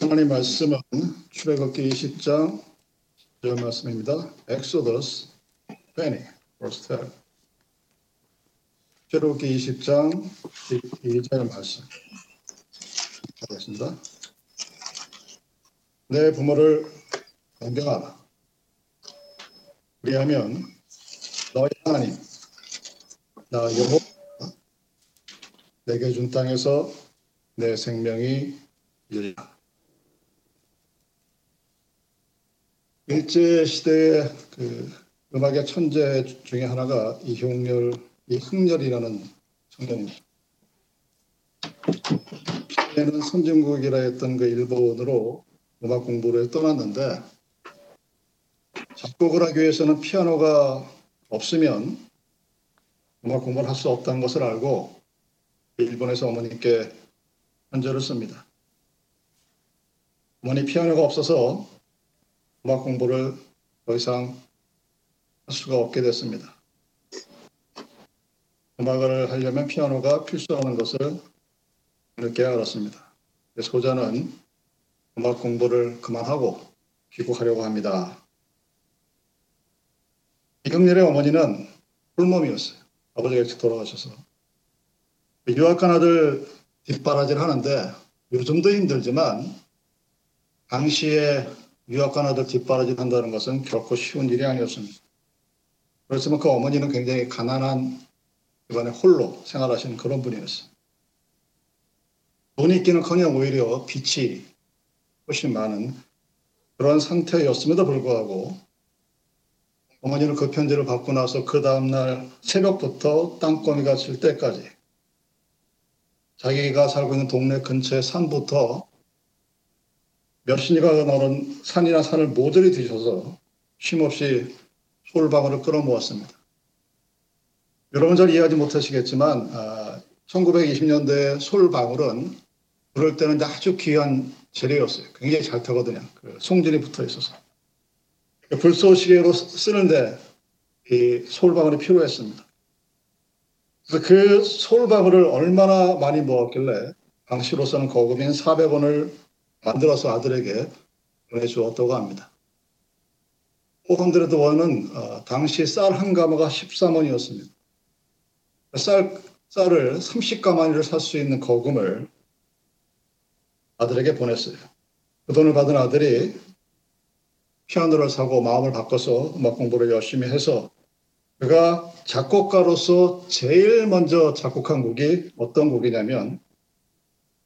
하나님 말씀은 출애굽기 20장 절 말씀입니다. Exodus 20, verse 10. 출애굽기 20장 12절 말씀. 하겠습니다. 내 부모를 존경하라. 그리하면 너희 하나님 나 여호와 내게 준 땅에서 내 생명이 유리라. 일제 시대의 그 음악의 천재 중에 하나가 이형렬, 이흥렬이라는 청년입니다. 그때는 선진국이라 했던 그 일본으로 음악 공부를 떠났는데 작곡을 하기 위해서는 피아노가 없으면 음악 공부를 할 수 없다는 것을 알고 일본에서 어머니께 편지를 씁니다. 어머니 피아노가 없어서 음악 공부를 더 이상 할 수가 없게 됐습니다. 음악을 하려면 피아노가 필수라는 것을 늦게 알았습니다. 소자는 음악 공부를 그만하고 귀국하려고 합니다. 이경렬의 어머니는 홀몸이었어요. 아버지가 일찍 돌아가셔서. 유학한 아들 뒷바라지를 하는데 요즘도 힘들지만 당시에 유학간 아들 뒷바라지 한다는 것은 결코 쉬운 일이 아니었습니다. 그렇지만 그 어머니는 굉장히 가난한 집안에 홀로 생활하시는 그런 분이었어요. 돈이 있기는커녕 오히려 빚이 훨씬 많은 그런 상태였음에도 불구하고 어머니는 그 편지를 받고 나서 그 다음날 새벽부터 땅거미가 칠 때까지 자기가 살고 있는 동네 근처의 산부터 몇십리가 나오는 산이나 산을 모조리 뒤져서 쉼없이 솔방울을 끌어모았습니다. 여러분 잘 이해하지 못하시겠지만 아, 1920년대 솔방울은 그럴 때는 아주 귀한 재료였어요. 굉장히 잘 타거든요. 그 송진이 붙어 있어서. 불쏘시개로 쓰는데 이 솔방울이 필요했습니다. 그래서 그 솔방울을 얼마나 많이 모았길래 당시로서는 거금인 400원을 만들어서 아들에게 보내주었다고 합니다. 호감들의 원은 어, 당시 쌀 한 가마가 13원이었습니다. 쌀, 쌀을 30가마니를 살 수 있는 거금을 아들에게 보냈어요. 그 돈을 받은 아들이 피아노를 사고 마음을 바꿔서 음악 공부를 열심히 해서 그가 작곡가로서 제일 먼저 작곡한 곡이 어떤 곡이냐면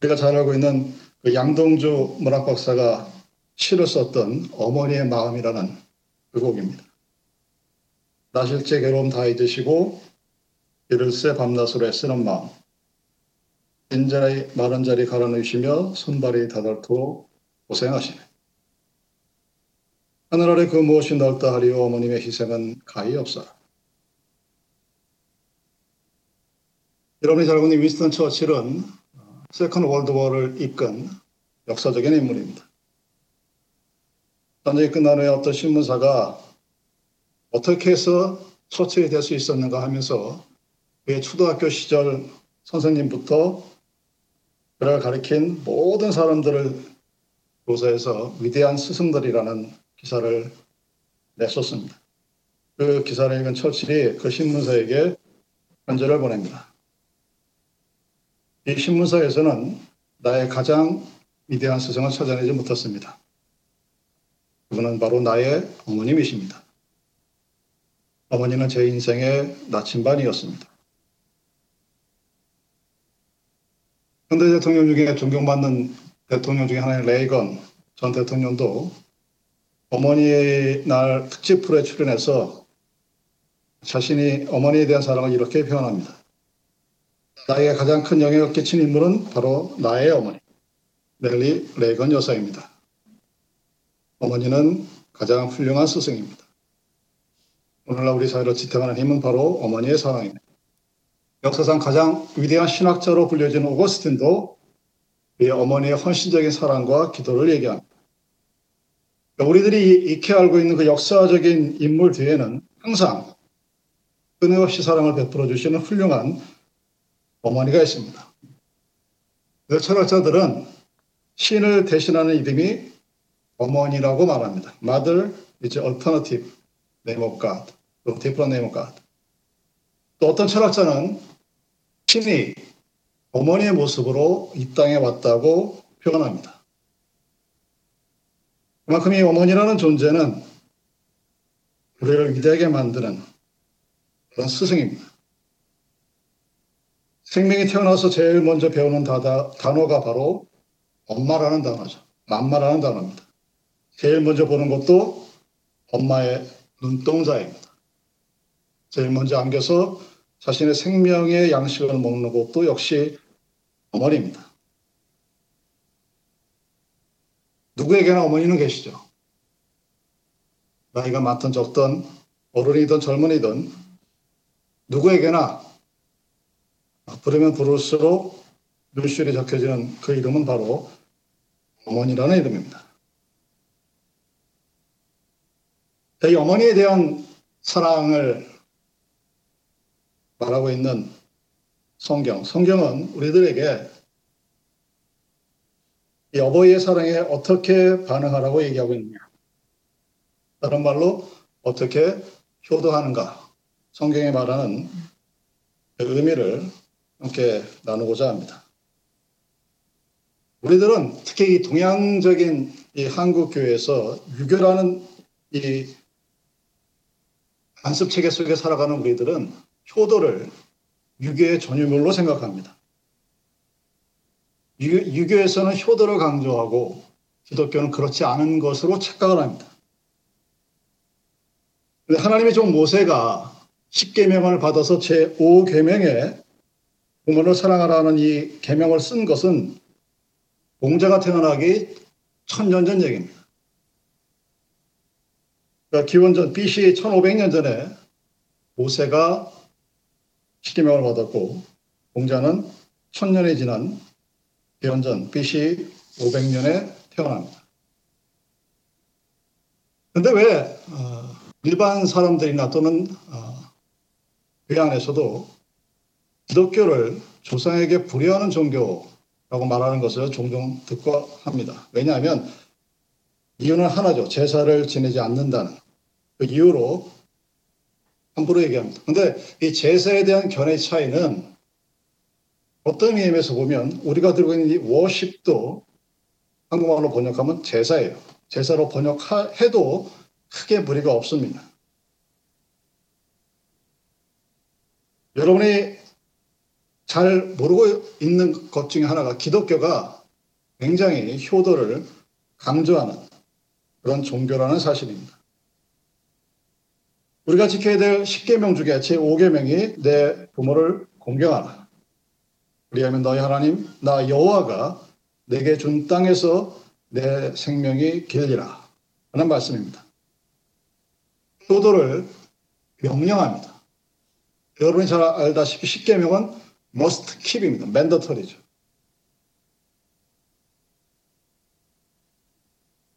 우리가 잘 알고 있는 그 양동주 문학 박사가 시를 썼던 어머니의 마음이라는 그 곡입니다. 나실제 괴로움 다 잊으시고 이를 새 밤낮으로 애쓰는 마음 빈자리 마른 자리 가라누시며 손발이 다닳도록 고생하시네. 하늘 아래 그 무엇이 넓다 하리오 어머님의 희생은 가히 없어라. 여러분이 잘 아는 윈스턴 처칠은 Second World War를 이끈 역사적인 인물입니다. 전쟁이 끝난 후에 어떤 신문사가 어떻게 해서 처칠이 될수 있었는가 하면서 그의 초등학교 시절 선생님부터 그를 가르친 모든 사람들을 조사해서 위대한 스승들이라는 기사를 냈었습니다. 그 기사를 읽은 처칠이 그 신문사에게 편지를 보냅니다. 이 신문사에서는 나의 가장 위대한 스승을 찾아내지 못했습니다. 그분은 바로 나의 어머님이십니다. 어머니는 제 인생의 나침반이었습니다. 현대 대통령 중에 존경받는 대통령 중에 하나인 레이건 전 대통령도 어머니의 날 특집 프로에 출연해서 자신이 어머니에 대한 사랑을 이렇게 표현합니다. 나에게 가장 큰 영향을 끼친 인물은 바로 나의 어머니, 넬리 레이건 여사입니다. 어머니는 가장 훌륭한 스승입니다. 오늘날 우리 사회로 지탱하는 힘은 바로 어머니의 사랑입니다. 역사상 가장 위대한 신학자로 불려진 오거스틴도 이 어머니의 헌신적인 사랑과 기도를 얘기합니다. 우리들이 익히 알고 있는 그 역사적인 인물 뒤에는 항상 끊임없이 사랑을 베풀어 주시는 훌륭한 어머니가 있습니다. 철학자들은 신을 대신하는 이름이 어머니라고 말합니다. Mother is alternative name of God. 또 different name of God. 또 어떤 철학자는 신이 어머니의 모습으로 이 땅에 왔다고 표현합니다. 그만큼 이 어머니라는 존재는 우리를 위대하게 만드는 그런 스승입니다. 생명이 태어나서 제일 먼저 배우는 단어가 바로 엄마라는 단어죠. 맘마라는 단어입니다. 제일 먼저 보는 것도 엄마의 눈동자입니다. 제일 먼저 안겨서 자신의 생명의 양식을 먹는 것도 역시 어머니입니다. 누구에게나 어머니는 계시죠. 나이가 많든 적든 어른이든 젊은이든 누구에게나 부르면 부를수록 눈시울이 적혀지는 그 이름은 바로 어머니라는 이름입니다. 이 어머니에 대한 사랑을 말하고 있는 성경. 성경은 우리들에게 이 어버이의 사랑에 어떻게 반응하라고 얘기하고 있느냐. 다른 말로 어떻게 효도하는가. 성경이 말하는 그 의미를 함께 나누고자 합니다. 우리들은 특히 이 동양적인 이 한국 교회에서 유교라는 이 안습 체계 속에 살아가는 우리들은 효도를 유교의 전유물로 생각합니다. 유 교, 에서는 효도를 강조하고 기독교는 그렇지 않은 것으로 착각을 합니다. 하나님의 종 모세가 10계명을 받아서 제5계명에 부모를 사랑하라는 이 계명을 쓴 것은 공자가 태어나기 천년 전 얘기입니다. 그러니까 기원전 BC 1500년 전에 모세가 십계명을 받았고 공자는 천년이 지난 기원전 BC 500년에 태어납니다. 그런데 왜 어, 일반 사람들이나 또는 그 안에서도 기독교를 조상에게 불의하는 종교라고 말하는 것을 종종 듣고 합니다. 왜냐하면 이유는 하나죠. 제사를 지내지 않는다는 그 이유로 함부로 얘기합니다. 근데 이 제사에 대한 견해 차이는 어떤 의미에서 보면 우리가 들고 있는 이 워십도 한국말로 번역하면 제사예요. 제사로 번역해도 크게 무리가 없습니다. 여러분이 잘 모르고 있는 것 중에 하나가 기독교가 굉장히 효도를 강조하는 그런 종교라는 사실입니다. 우리가 지켜야 될 10계명 중에 제5계명이 내 부모를 공경하라. 우리하면 너희 하나님 나 여호와가 내게 준 땅에서 내 생명이 길리라 하는 말씀입니다. 효도를 명령합니다. 여러분이 잘 알다시피 10계명은 must keep입니다. 맨더터리죠.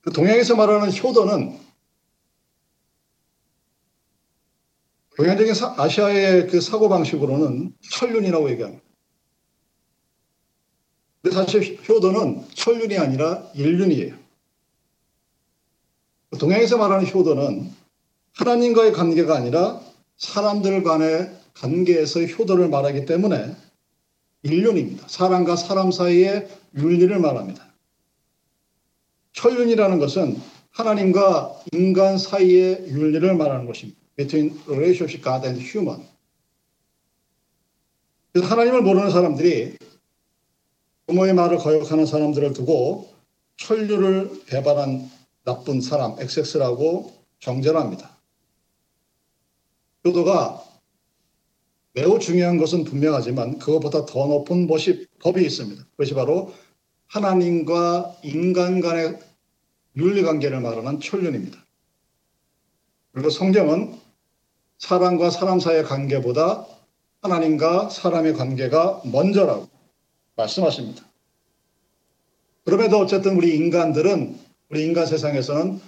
그 동양에서 말하는 효도는 동양적인 사, 아시아의 그 사고 방식으로는 천륜이라고 얘기합니다. 근데 사실 효도는 천륜이 아니라 일륜이에요. 동양에서 말하는 효도는 하나님과의 관계가 아니라 사람들 간의 관계에서 효도를 말하기 때문에 일륜입니다. 사람과 사람 사이의 윤리를 말합니다. 천륜이라는 것은 하나님과 인간 사이의 윤리를 말하는 것입니다. between relationship God and human. 그래서 하나님을 모르는 사람들이 부모의 말을 거역하는 사람들을 두고 천류를 배반한 나쁜 사람, XX라고 정죄합니다. 교도가 매우 중요한 것은 분명하지만 그것보다 더 높은 법이, 법이 있습니다. 그것이 바로 하나님과 인간 간의 윤리관계를 말하는 천륜입니다. 그리고 성경은 사람과 사람 사이의 관계보다 하나님과 사람의 관계가 먼저라고 말씀하십니다. 그럼에도 어쨌든 우리 인간들은 우리 인간 세상에서는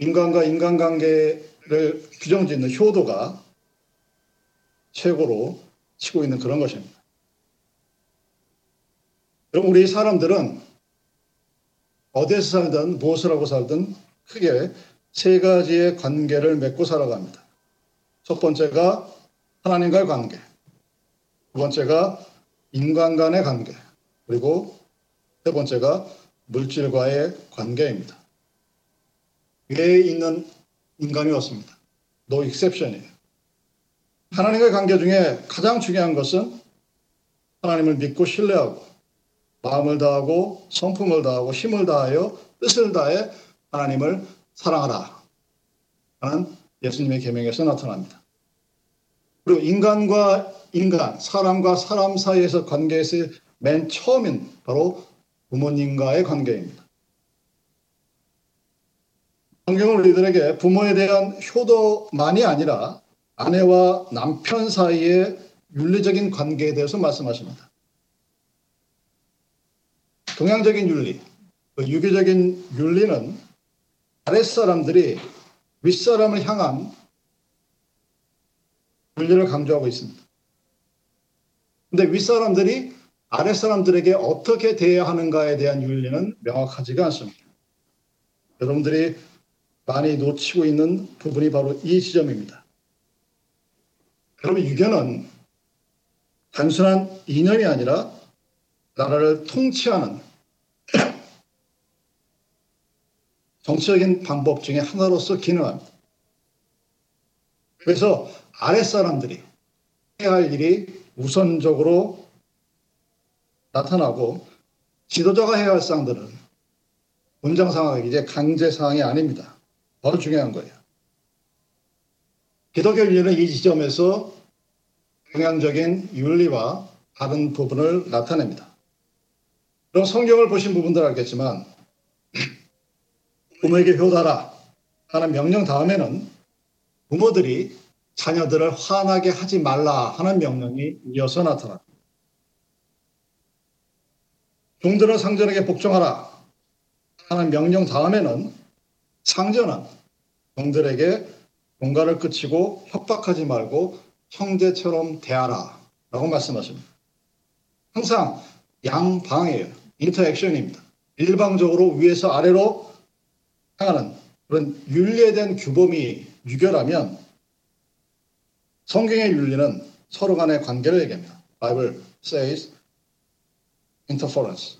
인간과 인간 관계를 규정짓는 효도가 최고로 치고 있는 그런 것입니다. 그럼 우리 사람들은 어디에서 살든 무엇을 하고 살든 크게 세 가지의 관계를 맺고 살아갑니다. 첫 번째가 하나님과의 관계, 두 번째가 인간 간의 관계, 그리고 세 번째가 물질과의 관계입니다. 위에 있는 인간이 없습니다. no exception이에요. 하나님과의 관계 중에 가장 중요한 것은 하나님을 믿고 신뢰하고 마음을 다하고 성품을 다하고 힘을 다하여 뜻을 다해 하나님을 사랑하라 하는 예수님의 계명에서 나타납니다. 그리고 인간과 인간, 사람과 사람 사이에서 관계에서 맨 처음인 바로 부모님과의 관계입니다. 성경은 우리들에게 부모에 대한 효도만이 아니라 아내와 남편 사이의 윤리적인 관계에 대해서 말씀하십니다. 동양적인 윤리, 그 유교적인 윤리는 아랫사람들이 윗사람을 향한 윤리를 강조하고 있습니다. 근데 윗사람들이 아랫사람들에게 어떻게 대해야 하는가에 대한 윤리는 명확하지가 않습니다. 여러분들이 많이 놓치고 있는 부분이 바로 이 지점입니다. 여러분, 유교는 단순한 이념이 아니라 나라를 통치하는 정치적인 방법 중에 하나로서 기능합니다. 그래서 아랫사람들이 해야 할 일이 우선적으로 나타나고 지도자가 해야 할 사항들은 문장 상황이 이제 강제 상황이 아닙니다. 더 중요한 거예요. 기독교 윤리는 이 지점에서 동양적인 윤리와 다른 부분을 나타냅니다. 그럼 성경을 보신 부분들 알겠지만 부모에게 효다라 하는 명령 다음에는 부모들이 자녀들을 화나게 하지 말라 하는 명령이 이어서 나타납니다. 종들은 상전에게 복종하라 하는 명령 다음에는 상전은 종들에게 공가를 끝이고 협박하지 말고 형제처럼 대하라 라고 말씀하십니다. 항상 양방이에요. 인터액션입니다. 일방적으로 위에서 아래로 향하는 그런 윤리에 규범이 유교라면 성경의 윤리는 서로 간의 관계를 얘기합니다. Bible says interference.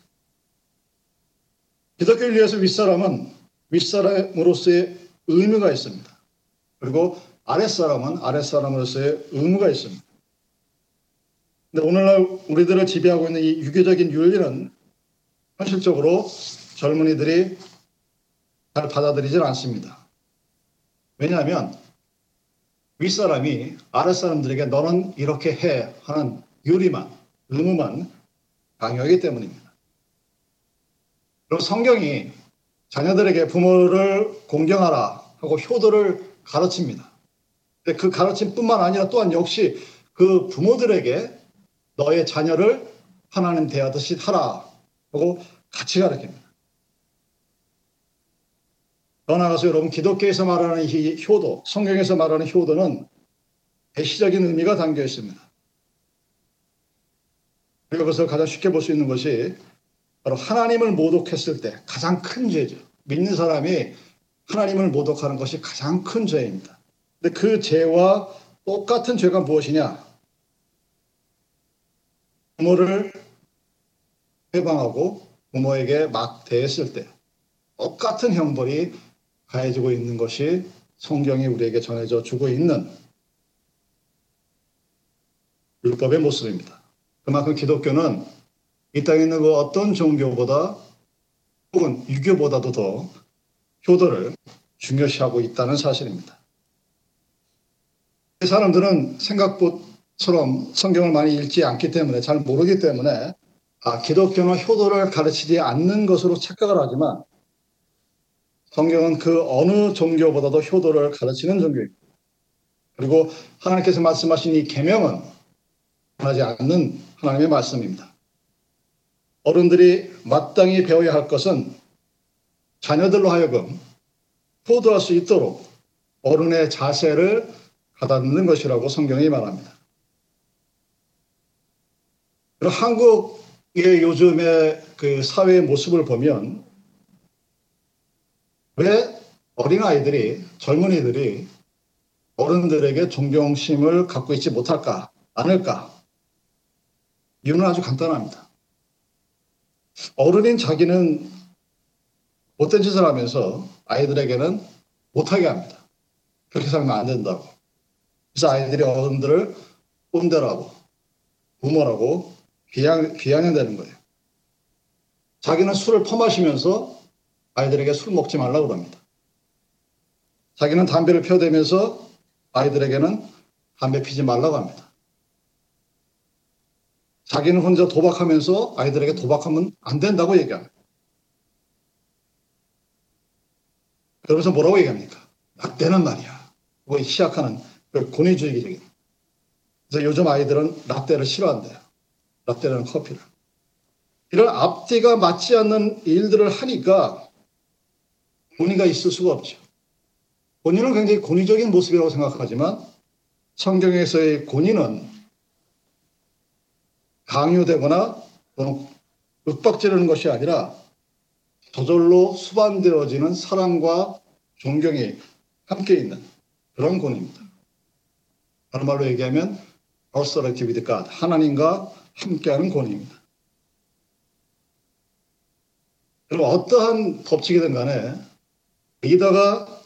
기독교 윤리에서 윗사람은 윗사람으로서의 의무가 있습니다. 그리고 아랫사람은 아랫사람으로서의 의무가 있습니다. 근데 오늘날 우리들을 지배하고 있는 이 유교적인 윤리는 현실적으로 젊은이들이 잘 받아들이질 않습니다. 왜냐하면 윗사람이 아랫사람들에게 너는 이렇게 해 하는 유리만, 의무만 강요하기 때문입니다. 그럼 성경이 자녀들에게 부모를 공경하라 하고 효도를 가르칩니다. 그 가르침뿐만 아니라 또한 역시 그 부모들에게 너의 자녀를 하나님 대하듯이 하라 하고 같이 가르칩니다. 더 나아가서 여러분 기독교에서 말하는 이 효도, 성경에서 말하는 효도는 대시적인 의미가 담겨 있습니다. 그것을 가장 쉽게 볼 수 있는 것이 바로 하나님을 모독했을 때 가장 큰 죄죠. 믿는 사람이 하나님을 모독하는 것이 가장 큰 죄입니다. 근데 그 죄와 똑같은 죄가 무엇이냐? 부모를 해방하고 부모에게 막 대했을 때 똑같은 형벌이 가해지고 있는 것이 성경이 우리에게 전해져 주고 있는 율법의 모습입니다. 그만큼 기독교는 이 땅에 있는 그 어떤 종교보다 혹은 유교보다도 더 효도를 중요시하고 있다는 사실입니다. 사람들은 생각처럼 성경을 많이 읽지 않기 때문에 잘 모르기 때문에 아, 기독교는 효도를 가르치지 않는 것으로 착각을 하지만 성경은 그 어느 종교보다도 효도를 가르치는 종교입니다. 그리고 하나님께서 말씀하신 이 계명은 하지 않는 하나님의 말씀입니다. 어른들이 마땅히 배워야 할 것은 자녀들로 하여금 효도할 수 있도록 어른의 자세를 가다듬는 것이라고 성경이 말합니다. 그리고 한국의 요즘의 그 사회의 모습을 보면 왜 어린아이들이, 젊은이들이 어른들에게 존경심을 갖고 있지 못할까, 않을까? 이유는 아주 간단합니다. 어른인 자기는 못된 짓을 하면서 아이들에게는 못하게 합니다. 그렇게 살면 안 된다고. 그래서 아이들이 어른들을 꼰대라고, 부모라고 비양, 비양해내는 거예요. 자기는 술을 퍼마시면서 아이들에게 술 먹지 말라고 합니다. 자기는 담배를 펴대면서 아이들에게는 담배 피지 말라고 합니다. 자기는 혼자 도박하면서 아이들에게 도박하면 안 된다고 얘기합니다. 그러면서 뭐라고 얘기합니까? 라떼는 말이야. 그거 시작하는 그 권위주의적인. 그래서 요즘 아이들은 라떼를 싫어한대요. 라떼는 커피를. 이런 앞뒤가 맞지 않는 일들을 하니까 본의가 있을 수가 없죠. 본인은 굉장히 권위적인 모습이라고 생각하지만 성경에서의 권위는 강요되거나 또는 윽박지르는 것이 아니라 저절로 수반되어지는 사랑과 존경이 함께 있는 그런 권위입니다. 다른 말로 얘기하면 authority with God, 하나님과 함께하는 권위입니다. 여러분 어떠한 법칙이든 간에 리더가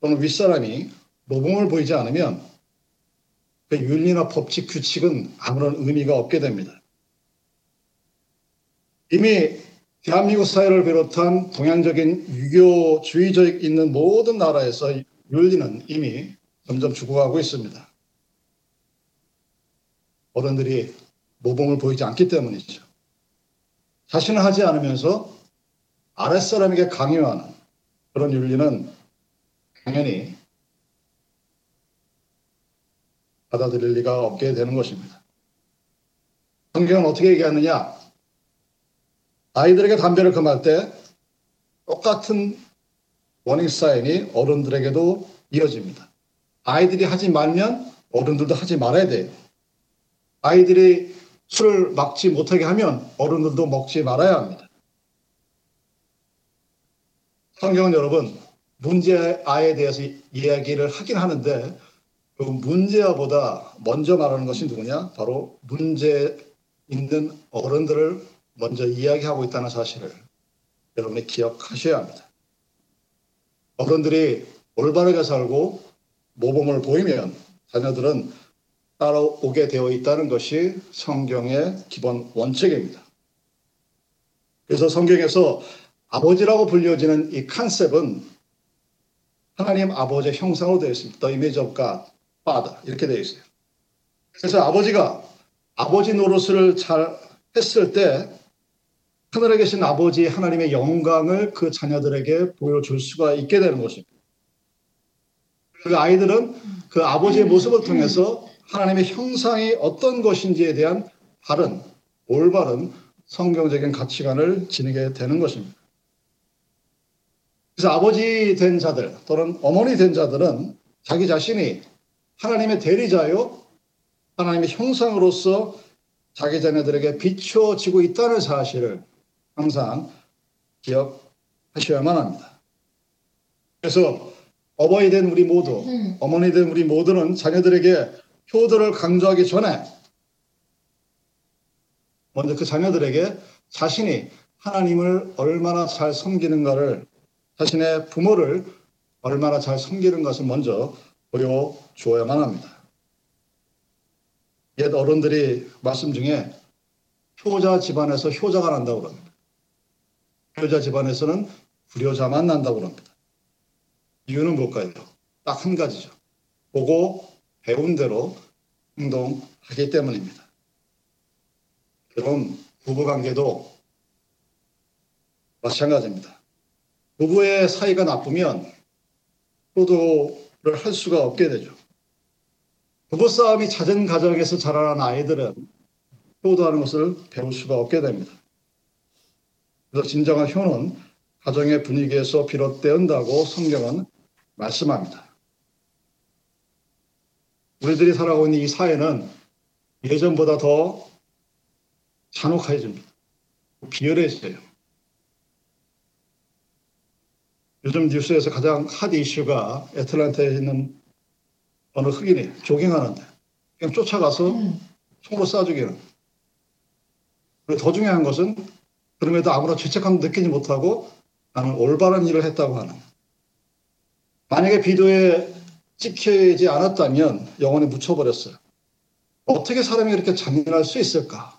또는 윗사람이 모범을 보이지 않으면 그 윤리나 법칙 규칙은 아무런 의미가 없게 됩니다. 이미 대한민국 사회를 비롯한 동양적인 유교주의적 있는 모든 나라에서 윤리는 이미 점점 죽어가고 있습니다. 어른들이 모범을 보이지 않기 때문이죠. 자신을 하지 않으면서 아랫사람에게 강요하는 그런 윤리는 당연히 받아들일 리가 없게 되는 것입니다. 성경은 어떻게 얘기하느냐? 아이들에게 담배를 금할 때 똑같은 워닝 사인이 어른들에게도 이어집니다. 아이들이 하지 말면 어른들도 하지 말아야 돼요. 아이들이 술을 막지 못하게 하면 어른들도 먹지 말아야 합니다. 성경은 여러분 문제아에 대해서 이야기를 하긴 하는데 그 문제아보다 먼저 말하는 것이 누구냐? 바로 문제 있는 어른들을 먼저 이야기하고 있다는 사실을 여러분이 기억하셔야 합니다. 어른들이 올바르게 살고 모범을 보이면 자녀들은 따라오게 되어 있다는 것이 성경의 기본 원칙입니다. 그래서 성경에서 아버지라고 불려지는 이 컨셉은 하나님 아버지의 형상으로 되어 있습니다. The image of God, Father 이렇게 되어 있어요. 그래서 아버지가 아버지 노릇을 잘 했을 때 하늘에 계신 아버지 하나님의 영광을 그 자녀들에게 보여줄 수가 있게 되는 것입니다. 그 아이들은 그 아버지의 모습을 통해서 하나님의 형상이 어떤 것인지에 대한 바른, 올바른 성경적인 가치관을 지니게 되는 것입니다. 그래서 아버지 된 자들 또는 어머니 된 자들은 자기 자신이 하나님의 대리자요, 하나님의 형상으로서 자기 자녀들에게 비춰지고 있다는 사실을 항상 기억하셔야만 합니다. 그래서 어버이 된 우리 모두, 어머니 된 우리 모두는 자녀들에게 효도를 강조하기 전에 먼저 그 자녀들에게 자신이 하나님을 얼마나 잘 섬기는가를 자신의 부모를 얼마나 잘 섬기는 것을 먼저 보여주어야만 합니다. 옛 어른들이 말씀 중에 효자 집안에서 효자가 난다고 그럽니다. 효자 집안에서는 불효자만 난다고 그럽니다. 이유는 뭘까요? 딱 한 가지죠. 보고 배운 대로 행동하기 때문입니다. 그럼 부부관계도 마찬가지입니다. 부부의 사이가 나쁘면 효도를 할 수가 없게 되죠. 부부싸움이 잦은 가정에서 자라난 아이들은 효도하는 것을 배울 수가 없게 됩니다. 그래서 진정한 효는 가정의 분위기에서 비롯된다고 성경은 말씀합니다. 우리들이 살아가고 있는 이 사회는 예전보다 더 잔혹해집니다. 비열해져요. 요즘 뉴스에서 가장 핫 이슈가 애틀란타에 있는 어느 흑인이 조깅하는데 그냥 쫓아가서 음. 총으로 쏴 죽이는. 그리고 더 중요한 것은 그럼에도 아무런 죄책감도 느끼지 못하고 나는 올바른 일을 했다고 하는. 만약에 비도에 찍히지 않았다면 영원히 묻혀버렸어요. 어떻게 사람이 이렇게 잔인할 수 있을까?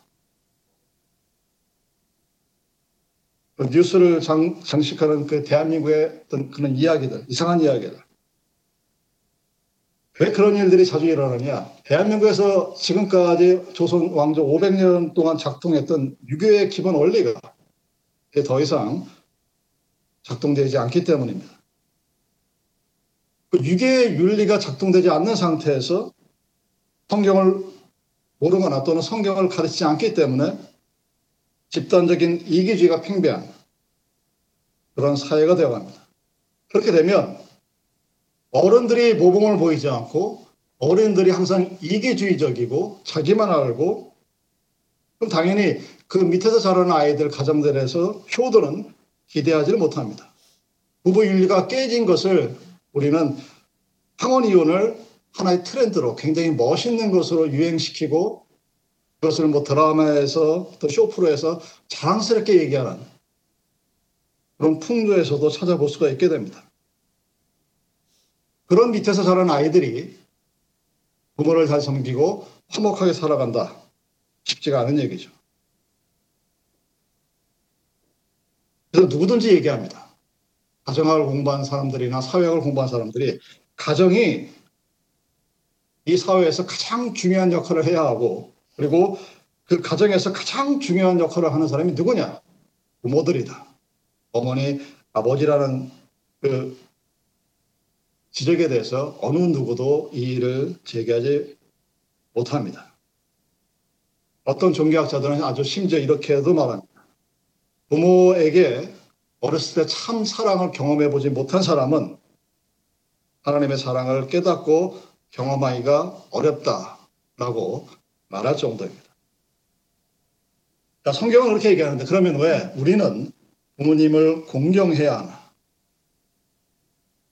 그 뉴스를 장, 장식하는 그 대한민국의 어떤 그런 이야기들, 이상한 이야기들. 왜 그런 일들이 자주 일어나냐? 대한민국에서 지금까지 조선 왕조 500년 동안 작동했던 유교의 기본 원리가 더 이상 작동되지 않기 때문입니다. 그 유교의 윤리가 작동되지 않는 상태에서 성경을 모르거나 또는 성경을 가르치지 않기 때문에 집단적인 이기주의가 팽배한 그런 사회가 되어갑니다. 그렇게 되면 어른들이 모범을 보이지 않고 어른들이 항상 이기주의적이고 자기만 알고 그럼 당연히 그 밑에서 자라는 아이들 가정들에서 효도는 기대하지를 못합니다. 부부 윤리가 깨진 것을 우리는 항원 이혼을 하나의 트렌드로 굉장히 멋있는 것으로 유행시키고 그것을 뭐 드라마에서 또 쇼프로에서 자랑스럽게 얘기하는 그런 풍조에서도 찾아볼 수가 있게 됩니다. 그런 밑에서 자란 아이들이 부모를 잘 섬기고 화목하게 살아간다. 쉽지가 않은 얘기죠. 그래서 누구든지 얘기합니다. 가정학을 공부한 사람들이나 사회학을 공부한 사람들이 가정이 이 사회에서 가장 중요한 역할을 해야 하고 그리고 그 가정에서 가장 중요한 역할을 하는 사람이 누구냐? 부모들이다. 어머니, 아버지라는 그 지적에 대해서 어느 누구도 이 일을 제기하지 못합니다. 어떤 종교학자들은 아주 심지어 이렇게도 말합니다. 부모에게 어렸을 때 참 사랑을 경험해 보지 못한 사람은 하나님의 사랑을 깨닫고 경험하기가 어렵다라고 말할 정도입니다. 자, 성경은 그렇게 얘기하는데 그러면 왜 우리는 부모님을 공경해야 하나?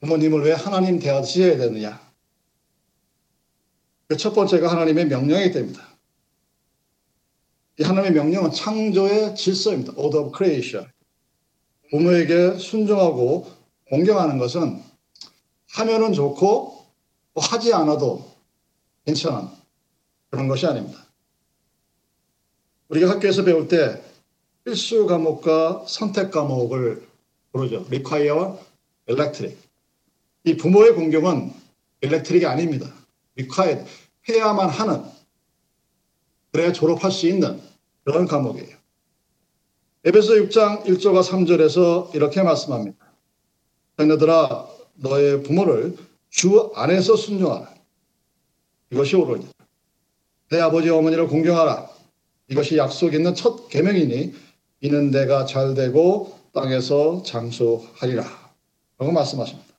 부모님을 왜 하나님 대하듯이 해야 되느냐? 그 첫 번째가 하나님의 명령이기 때문입니다. 이 하나님의 명령은 창조의 질서입니다. Order of Creation. 부모에게 순종하고 공경하는 것은 하면은 좋고 하지 않아도 괜찮은 그런 것이 아닙니다. 우리가 학교에서 배울 때 필수 과목과 선택 과목을 부르죠. 리콰 이 부모의 공경은 엘렉트릭이 아닙니다. 리콰이어 해야만 하는 그래야 졸업할 수 있는 그런 과목이에요. 에베소 6장 1절과 3절에서 이렇게 말씀합니다. 자녀들아 너의 부모를 주 안에서 순종하라. 이것이 옳으니라. 내 아버지 어머니를 공경하라. 이것이 약속 있는 첫 계명이니 이는 내가 잘 되고 땅에서 장수하리라. 라고 말씀하십니다.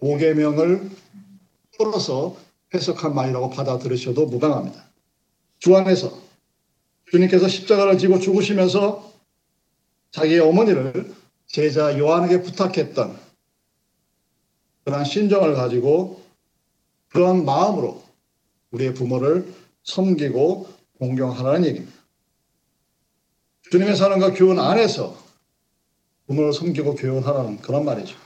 5계명을 풀어서 해석한 말이라고 받아들으셔도 무방합니다. 주 안에서 주님께서 십자가를 지고 죽으시면서 자기의 어머니를 제자 요한에게 부탁했던 그러한 신정을 가지고 그러한 마음으로 우리의 부모를 섬기고 공경하라는 얘기입니다. 주님의 사랑과 교훈 안에서 부모를 섬기고 교훈하라는 그런 말이죠.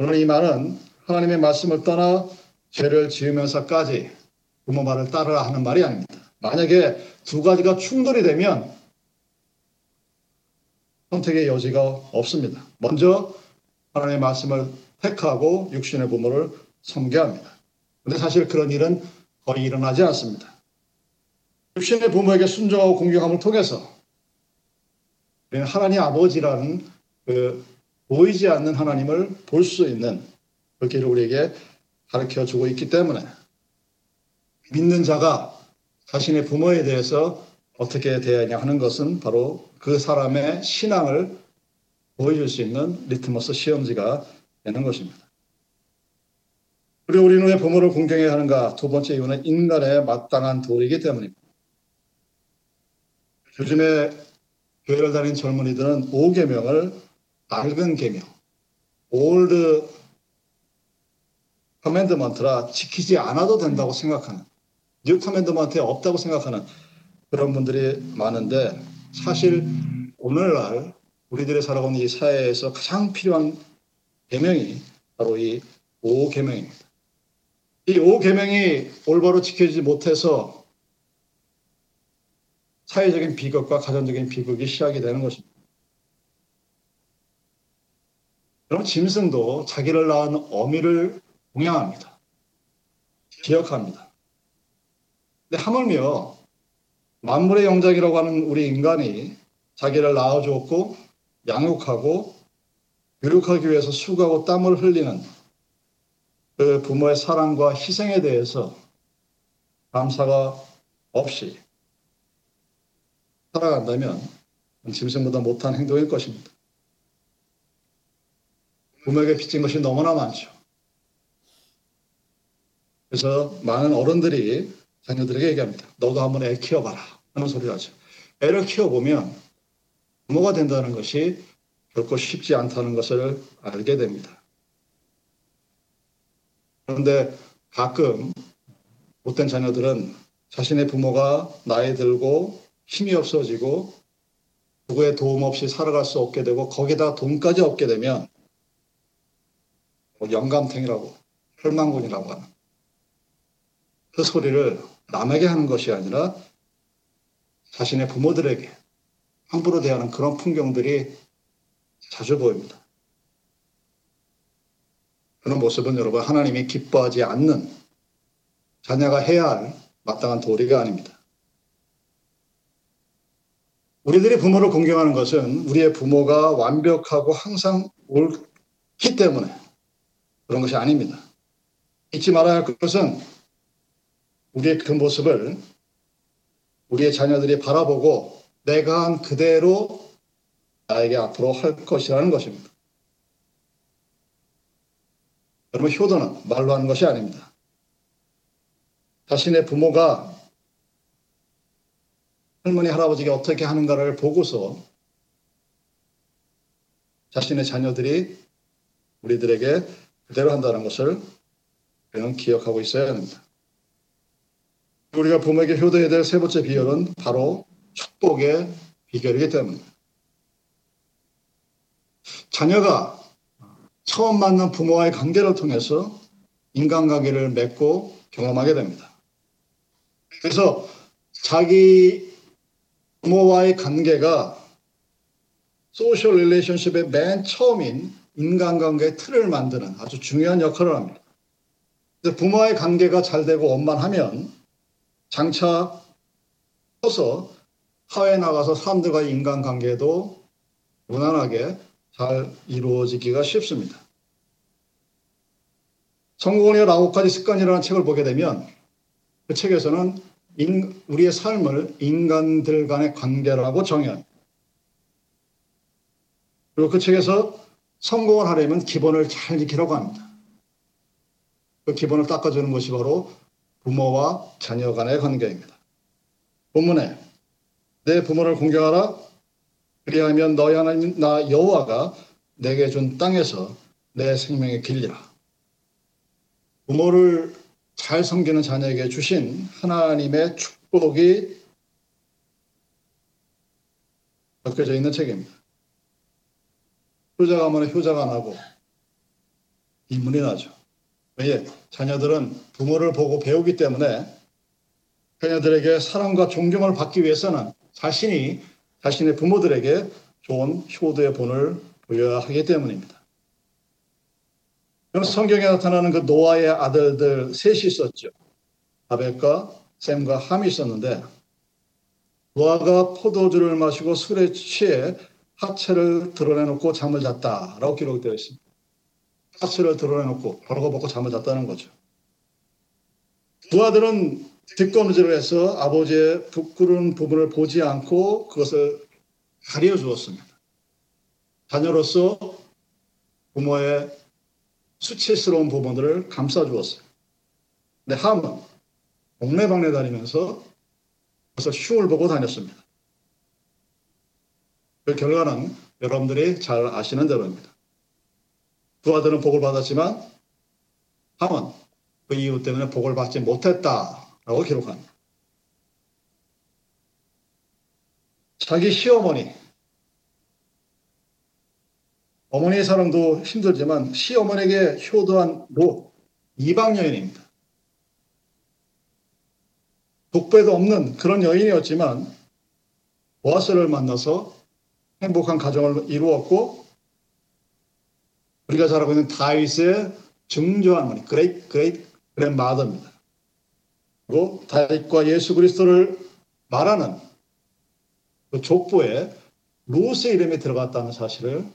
물론 이 말은 하나님의 말씀을 떠나 죄를 지으면서까지 부모 말을 따르라 하는 말이 아닙니다. 만약에 두 가지가 충돌이 되면 선택의 여지가 없습니다. 먼저 하나님의 말씀을 택하고 육신의 부모를 섬겨 합니다. 근데 사실 그런 일은 거의 일어나지 않습니다. 육신의 부모에게 순종하고 공경함을 통해서 하나님 아버지라는 그 보이지 않는 하나님을 볼 수 있는 그 길을 우리에게 가르쳐 주고 있기 때문에 믿는 자가 자신의 부모에 대해서 어떻게 대하냐 하는 것은 바로 그 사람의 신앙을 보여줄 수 있는 리트머스 시험지가 되는 것입니다. 그리고 우리는 왜 부모를 공경해야 하는가? 두 번째 이유는 인간의 마땅한 도리이기 때문입니다. 요즘에 교회를 다닌 젊은이들은 5계명을 낡은 계명, old commandment라 지키지 않아도 된다고 생각하는 new commandment에 없다고 생각하는 그런 분들이 많은데 사실 오늘날 우리들이 살아가는 이 사회에서 가장 필요한 계명이 바로 이 5계명입니다. 이 5계명이 올바로 지켜지지 못해서 사회적인 비극과 가정적인 비극이 시작이 되는 것입니다. 그럼 짐승도 자기를 낳은 어미를 공양합니다. 기억합니다. 근데 하물며 만물의 영장이라고 하는 우리 인간이 자기를 낳아주었고 양육하고 교육하기 위해서 수고하고 땀을 흘리는 그 부모의 사랑과 희생에 대해서 감사가 없이 살아간다면 짐승보다 못한 행동일 것입니다. 부모에게 빚진 것이 너무나 많죠. 그래서 많은 어른들이 자녀들에게 얘기합니다. 너도 한번 애 키워봐라 하는 소리를 하죠. 애를 키워보면 부모가 된다는 것이 결코 쉽지 않다는 것을 알게 됩니다. 그런데 가끔 못된 자녀들은 자신의 부모가 나이 들고 힘이 없어지고 누구의 도움 없이 살아갈 수 없게 되고 거기다 돈까지 얻게 되면 뭐 영감탱이라고 혈망군이라고 하는 그 소리를 남에게 하는 것이 아니라 자신의 부모들에게 함부로 대하는 그런 풍경들이 자주 보입니다. 그런 모습은 여러분 하나님이 기뻐하지 않는 자녀가 해야 할 마땅한 도리가 아닙니다. 우리들이 부모를 공경하는 것은 우리의 부모가 완벽하고 항상 옳기 때문에 그런 것이 아닙니다. 잊지 말아야 할 것은 우리의 그 모습을 우리의 자녀들이 바라보고 내가 한 그대로 나에게 앞으로 할 것이라는 것입니다. 여러분, 효도는 말로 하는 것이 아닙니다. 자신의 부모가 할머니, 할아버지가 어떻게 하는가를 보고서 자신의 자녀들이 우리들에게 그대로 한다는 것을 우리는 기억하고 있어야 합니다. 우리가 부모에게 효도해야 될 세 번째 비결은 바로 축복의 비결이기 때문입니다. 자녀가 처음 만난 부모와의 관계를 통해서 인간관계를 맺고 경험하게 됩니다. 그래서 자기 부모와의 관계가 social relationship의 맨 처음인 인간관계의 틀을 만드는 아주 중요한 역할을 합니다. 부모와의 관계가 잘 되고 원만하면 장차 커서 사회에 나가서 사람들과의 인간관계도 무난하게 잘 이루어지기가 쉽습니다. 성공의 아홉 가지 습관이라는 책을 보게 되면 그 책에서는 인, 우리의 삶을 인간들 간의 관계라고 정의합니다. 그리고 그 책에서 성공을 하려면 기본을 잘 지키라고 합니다. 그 기본을 닦아주는 것이 바로 부모와 자녀 간의 관계입니다. 본문에 내 부모를 공경하라 그리하면 너희 하나님 나 여호와가 내게 준 땅에서 내 생명의 길리라. 부모를 잘 섬기는 자녀에게 주신 하나님의 축복이 적혀져 있는 책입니다. 효자가 하면 효자가 나고 인문이 나죠. 왜? 자녀들은 부모를 보고 배우기 때문에 자녀들에게 사랑과 존경을 받기 위해서는 자신이 자신의 부모들에게 좋은 효도의 본을 보여야 하기 때문입니다. 성경에 나타나는 그 노아의 아들들 셋이 있었죠. 아벨과 샘과 함이 있었는데 노아가 포도주를 마시고 술에 취해 하체를 드러내놓고 잠을 잤다라고 기록되어 있습니다. 하체를 드러내놓고 벌거벗고 잠을 잤다는 거죠. 두 아들은 뒷검질을 해서 아버지의 부끄러운 부분을 보지 않고 그것을 가려 주었습니다. 자녀로서 부모의 수치스러운 부분들을 감싸 주었어요. 근데 함은 동네방네 다니면서 그래서 흉을 보고 다녔습니다. 그 결과는 여러분들이 잘 아시는 대로입니다. 두 아들은 복을 받았지만 함은 그 이유 때문에 복을 받지 못했다라고 기록합니다. 자기 시어머니, 어머니의 사랑도 힘들지만 시어머니에게 효도한 노 이방 여인입니다. 족보도 없는 그런 여인이었지만 보아스를 만나서 행복한 가정을 이루었고 우리가 잘 알고 있는 다윗의 증조할머니 great great grandmother입니다. 그리고 다윗과 예수 그리스도를 말하는 그 족보에 룻의 이름이 들어갔다는 사실을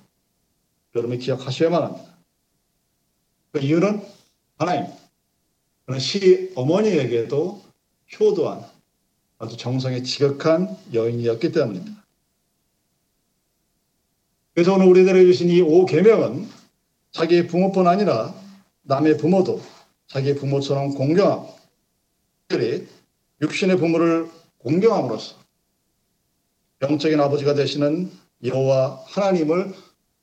여러분이 기억하셔야만 합니다. 그 이유는 하나입니다. 그는 시 어머니에게도 효도한 아주 정성이 지극한 여인이었기 때문입니다. 그래서 오늘 우리들에게 주신 이 5계명은 자기 부모뿐 아니라 남의 부모도 자기 부모처럼 공경하고 특별히 육신의 부모를 공경함으로써 영적인 아버지가 되시는 여호와 하나님을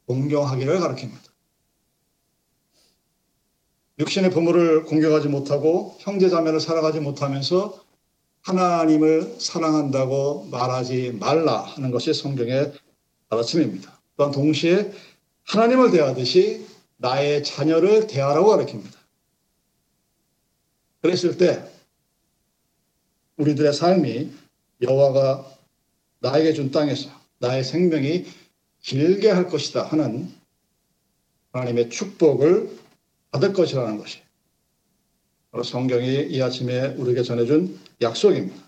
공경하기를 가르칩니다. 육신의 부모를 공경하지 못하고 형제 자매를 사랑하지 못하면서 하나님을 사랑한다고 말하지 말라 하는 것이 성경의 가르침입니다. 또한 동시에 하나님을 대하듯이 나의 자녀를 대하라고 가르칩니다. 그랬을 때 우리들의 삶이 여호와가 나에게 준 땅에서 나의 생명이 길게 할 것이다 하는 하나님의 축복을 받을 것이라는 것이 성경이 이 아침에 우리에게 전해준 약속입니다.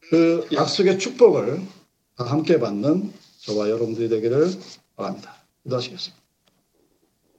그 약속의 축복을 다 함께 받는 저와 여러분들이 되기를 바랍니다. 기도하시겠습니다.